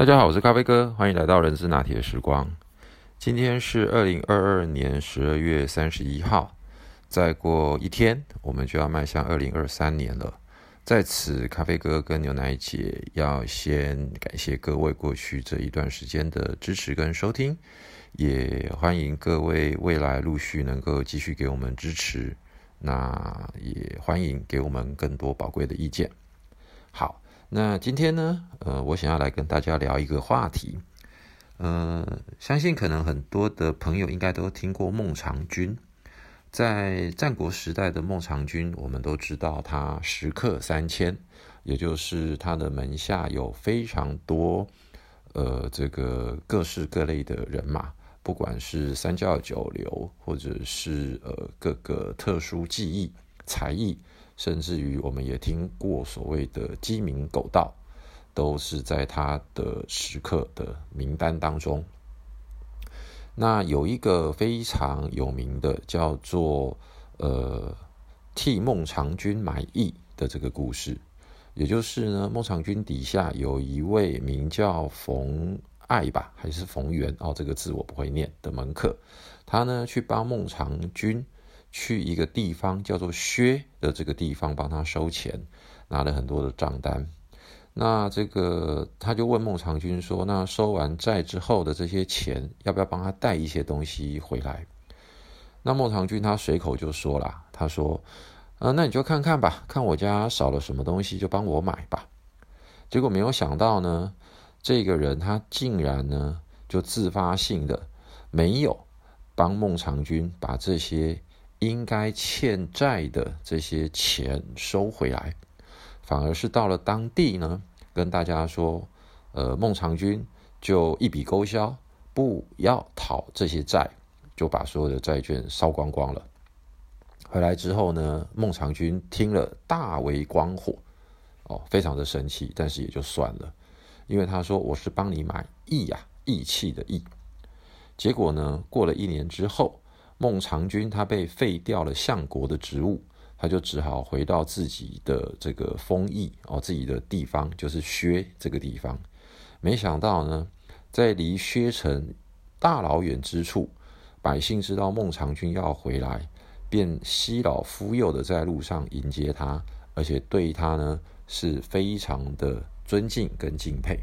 大家好，我是咖啡哥，欢迎来到人之拿铁的时光。今天是二零二二年十二月三十一号，再过一天我们就要迈向二零二三年了。在此，咖啡哥跟牛奶姐要先感谢各位过去这一段时间的支持跟收听，也欢迎各位未来陆续能够继续给我们支持。那也欢迎给我们更多宝贵的意见。好。那今天呢，呃，我想要来跟大家聊一个话题，呃，相信可能很多的朋友应该都听过孟尝君，在战国时代的孟尝君，我们都知道他食客三千，也就是他的门下有非常多，呃，这个各式各类的人马，不管是三教九流，或者是呃各个特殊技艺。才艺。甚至于，我们也听过所谓的鸡鸣狗盗，都是在他的食客的名单当中。那有一个非常有名的，叫做呃替孟尝君买艺的这个故事，也就是呢，孟尝君底下有一位名叫冯爱吧，还是冯元哦，这个字我不会念的门客，他呢去帮孟尝君。去一个地方叫做薛的这个地方帮他收钱，拿了很多的账单。那这个他就问孟尝君说：“那收完债之后的这些钱，要不要帮他带一些东西回来？”那孟尝君他随口就说了：“他说，呃，那你就看看吧，看我家少了什么东西，就帮我买吧。”结果没有想到呢，这个人他竟然呢就自发性的没有帮孟尝君把这些。应该欠债的这些钱收回来，反而是到了当地呢，跟大家说，呃，孟尝君就一笔勾销，不要讨这些债，就把所有的债券烧光光了。回来之后呢，孟尝君听了大为光火，哦，非常的生气，但是也就算了，因为他说我是帮你买义呀，义气的义。结果呢，过了一年之后。孟尝君他被废掉了相国的职务，他就只好回到自己的这个封邑哦，自己的地方就是薛这个地方。没想到呢，在离薛城大老远之处，百姓知道孟尝君要回来，便西老夫幼的在路上迎接他，而且对他呢是非常的尊敬跟敬佩。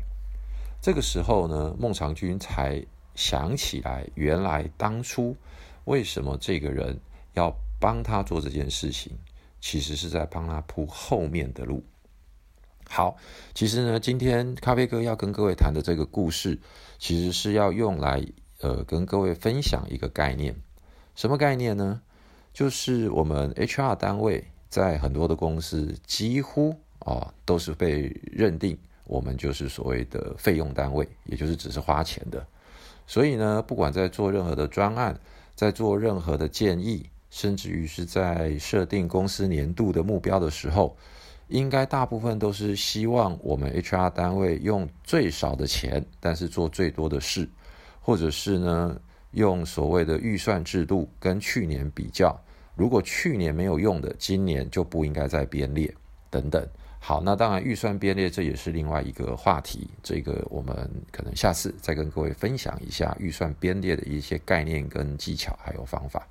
这个时候呢，孟尝君才想起来，原来当初。为什么这个人要帮他做这件事情？其实是在帮他铺后面的路。好，其实呢，今天咖啡哥要跟各位谈的这个故事，其实是要用来呃跟各位分享一个概念。什么概念呢？就是我们 HR 单位在很多的公司，几乎啊都是被认定我们就是所谓的费用单位，也就是只是花钱的。所以呢，不管在做任何的专案，在做任何的建议，甚至于是在设定公司年度的目标的时候，应该大部分都是希望我们 HR 单位用最少的钱，但是做最多的事，或者是呢用所谓的预算制度跟去年比较，如果去年没有用的，今年就不应该再编列等等。好，那当然预算编列这也是另外一个话题，这个我们可能下次再跟各位分享一下预算编列的一些概念跟技巧还有方法。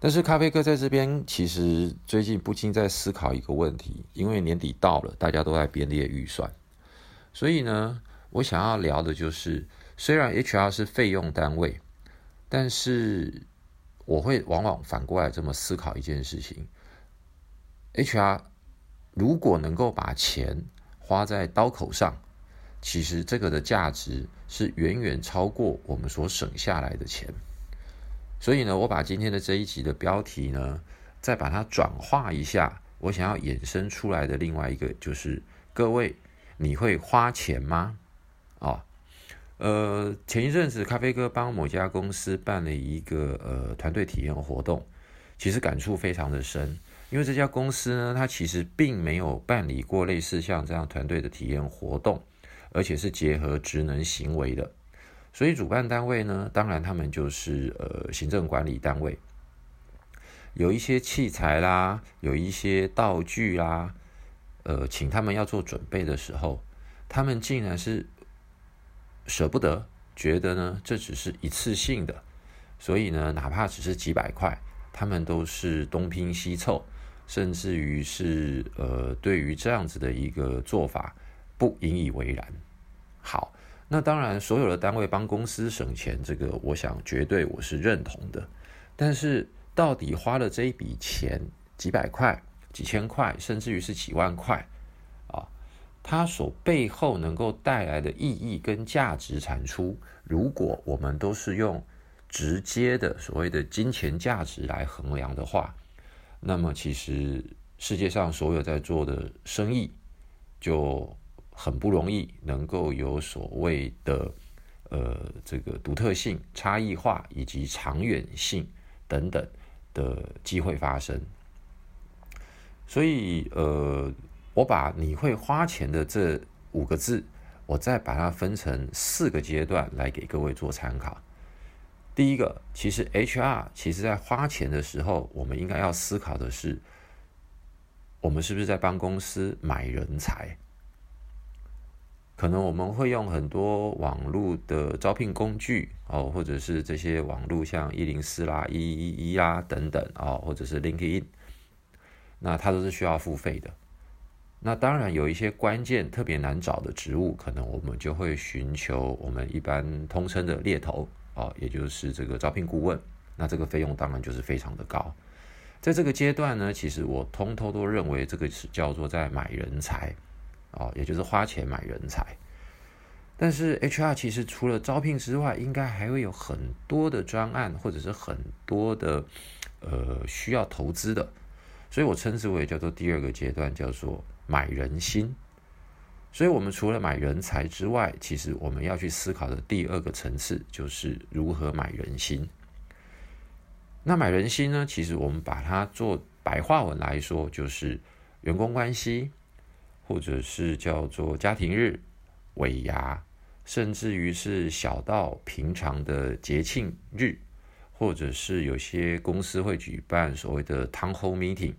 但是咖啡哥在这边其实最近不禁在思考一个问题，因为年底到了，大家都在编列预算，所以呢，我想要聊的就是，虽然 HR 是费用单位，但是我会往往反过来这么思考一件事情，HR。如果能够把钱花在刀口上，其实这个的价值是远远超过我们所省下来的钱。所以呢，我把今天的这一集的标题呢，再把它转化一下，我想要衍生出来的另外一个就是：各位，你会花钱吗？啊，呃，前一阵子咖啡哥帮某家公司办了一个呃团队体验活动，其实感触非常的深。因为这家公司呢，它其实并没有办理过类似像这样团队的体验活动，而且是结合职能行为的，所以主办单位呢，当然他们就是呃行政管理单位，有一些器材啦，有一些道具啦，呃，请他们要做准备的时候，他们竟然是舍不得，觉得呢这只是一次性的，所以呢，哪怕只是几百块，他们都是东拼西凑，甚至于是呃，对于这样子的一个做法不引以为然。好，那当然，所有的单位帮公司省钱，这个我想绝对我是认同的。但是，到底花了这一笔钱，几百块、几千块，甚至于是几万块，啊，它所背后能够带来的意义跟价值产出，如果我们都是用直接的所谓的金钱价值来衡量的话，那么其实世界上所有在做的生意就。很不容易能够有所谓的呃这个独特性、差异化以及长远性等等的机会发生。所以呃，我把你会花钱的这五个字，我再把它分成四个阶段来给各位做参考。第一个，其实 HR 其实在花钱的时候，我们应该要思考的是，我们是不是在帮公司买人才？可能我们会用很多网络的招聘工具哦，或者是这些网络像一零四啦、一一一啦等等哦，或者是 LinkedIn，那它都是需要付费的。那当然有一些关键特别难找的职务，可能我们就会寻求我们一般通称的猎头哦，也就是这个招聘顾问。那这个费用当然就是非常的高。在这个阶段呢，其实我通通都认为这个是叫做在买人才。哦，也就是花钱买人才，但是 HR 其实除了招聘之外，应该还会有很多的专案，或者是很多的呃需要投资的，所以我称之为叫做第二个阶段，叫做买人心。所以我们除了买人才之外，其实我们要去思考的第二个层次，就是如何买人心。那买人心呢？其实我们把它做白话文来说，就是员工关系。或者是叫做家庭日、尾牙，甚至于是小到平常的节庆日，或者是有些公司会举办所谓的 town hall meeting，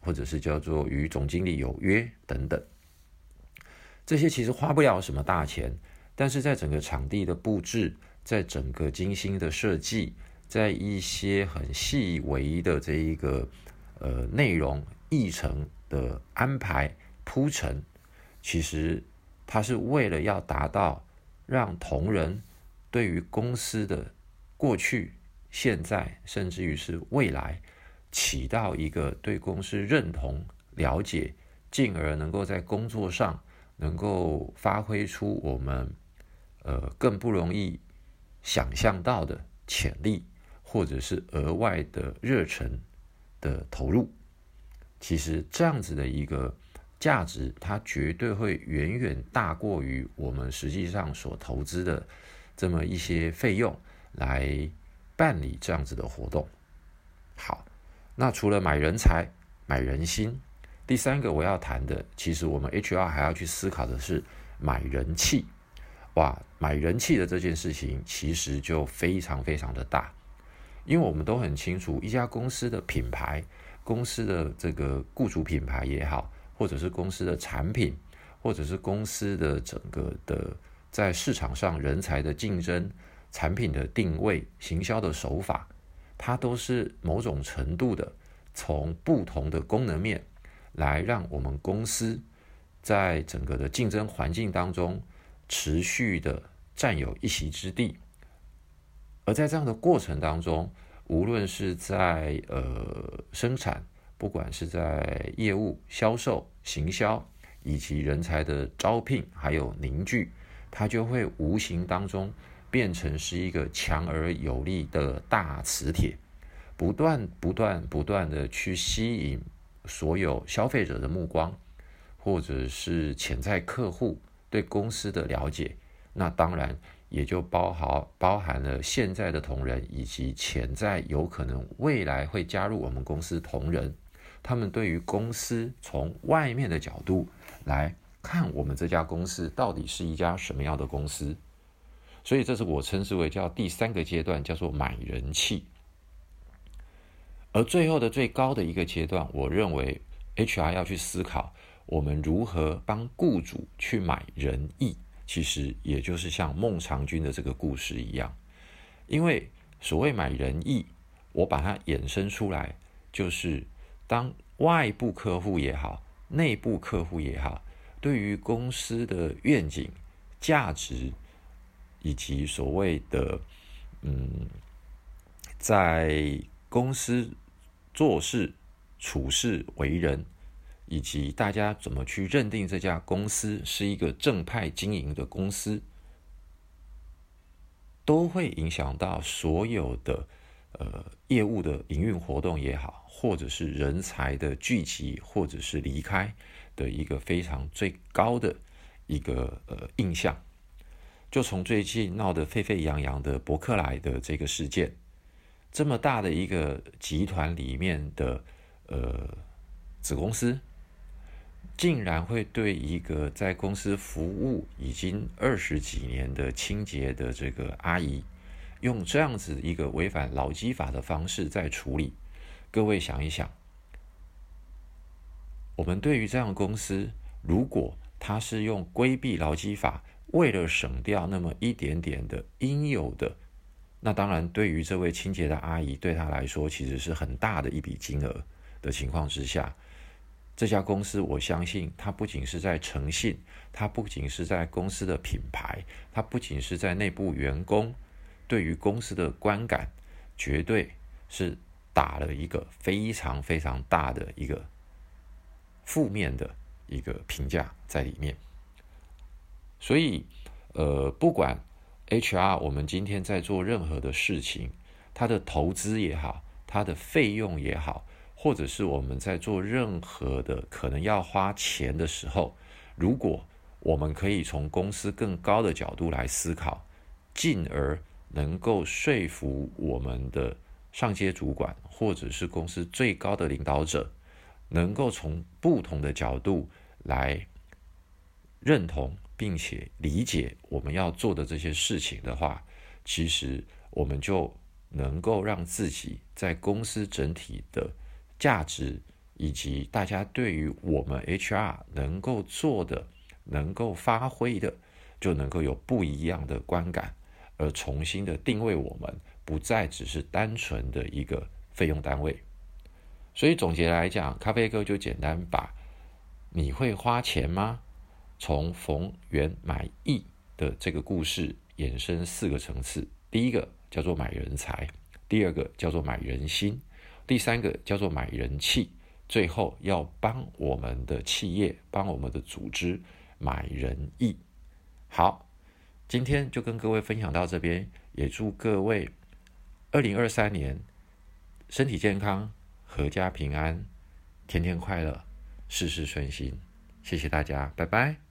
或者是叫做与总经理有约等等。这些其实花不了什么大钱，但是在整个场地的布置，在整个精心的设计，在一些很细微的这一个呃内容议程的安排。铺陈，其实它是为了要达到让同仁对于公司的过去、现在，甚至于是未来，起到一个对公司认同、了解，进而能够在工作上能够发挥出我们呃更不容易想象到的潜力，或者是额外的热忱的投入。其实这样子的一个。价值它绝对会远远大过于我们实际上所投资的这么一些费用来办理这样子的活动。好，那除了买人才、买人心，第三个我要谈的，其实我们 HR 还要去思考的是买人气。哇，买人气的这件事情其实就非常非常的大，因为我们都很清楚，一家公司的品牌、公司的这个雇主品牌也好。或者是公司的产品，或者是公司的整个的在市场上人才的竞争、产品的定位、行销的手法，它都是某种程度的从不同的功能面来让我们公司在整个的竞争环境当中持续的占有一席之地。而在这样的过程当中，无论是在呃生产，不管是在业务、销售、行销以及人才的招聘，还有凝聚，它就会无形当中变成是一个强而有力的大磁铁，不断、不断、不断的去吸引所有消费者的目光，或者是潜在客户对公司的了解。那当然也就包含包含了现在的同仁，以及潜在有可能未来会加入我们公司同仁。他们对于公司从外面的角度来看，我们这家公司到底是一家什么样的公司？所以这是我称之为叫第三个阶段，叫做买人气。而最后的最高的一个阶段，我认为 HR 要去思考，我们如何帮雇主去买仁义，其实也就是像孟尝君的这个故事一样。因为所谓买仁义，我把它衍生出来，就是当外部客户也好，内部客户也好，对于公司的愿景、价值以及所谓的嗯，在公司做事、处事、为人。以及大家怎么去认定这家公司是一个正派经营的公司，都会影响到所有的呃业务的营运活动也好，或者是人才的聚集，或者是离开的一个非常最高的一个呃印象。就从最近闹得沸沸扬扬的伯克莱的这个事件，这么大的一个集团里面的呃子公司。竟然会对一个在公司服务已经二十几年的清洁的这个阿姨，用这样子一个违反劳基法的方式在处理。各位想一想，我们对于这样公司，如果他是用规避劳基法，为了省掉那么一点点的应有的，那当然对于这位清洁的阿姨，对她来说其实是很大的一笔金额的情况之下。这家公司，我相信它不仅是在诚信，它不仅是在公司的品牌，它不仅是在内部员工对于公司的观感，绝对是打了一个非常非常大的一个负面的一个评价在里面。所以，呃，不管 HR，我们今天在做任何的事情，它的投资也好，它的费用也好。或者是我们在做任何的可能要花钱的时候，如果我们可以从公司更高的角度来思考，进而能够说服我们的上阶主管或者是公司最高的领导者，能够从不同的角度来认同并且理解我们要做的这些事情的话，其实我们就能够让自己在公司整体的。价值以及大家对于我们 HR 能够做的、能够发挥的，就能够有不一样的观感，而重新的定位我们，不再只是单纯的一个费用单位。所以总结来讲，咖啡哥就简单把“你会花钱吗？”从逢源买义的这个故事衍生四个层次：第一个叫做买人才，第二个叫做买人心。第三个叫做买人气，最后要帮我们的企业、帮我们的组织买人意。好，今天就跟各位分享到这边，也祝各位二零二三年身体健康、阖家平安、天天快乐、事事顺心。谢谢大家，拜拜。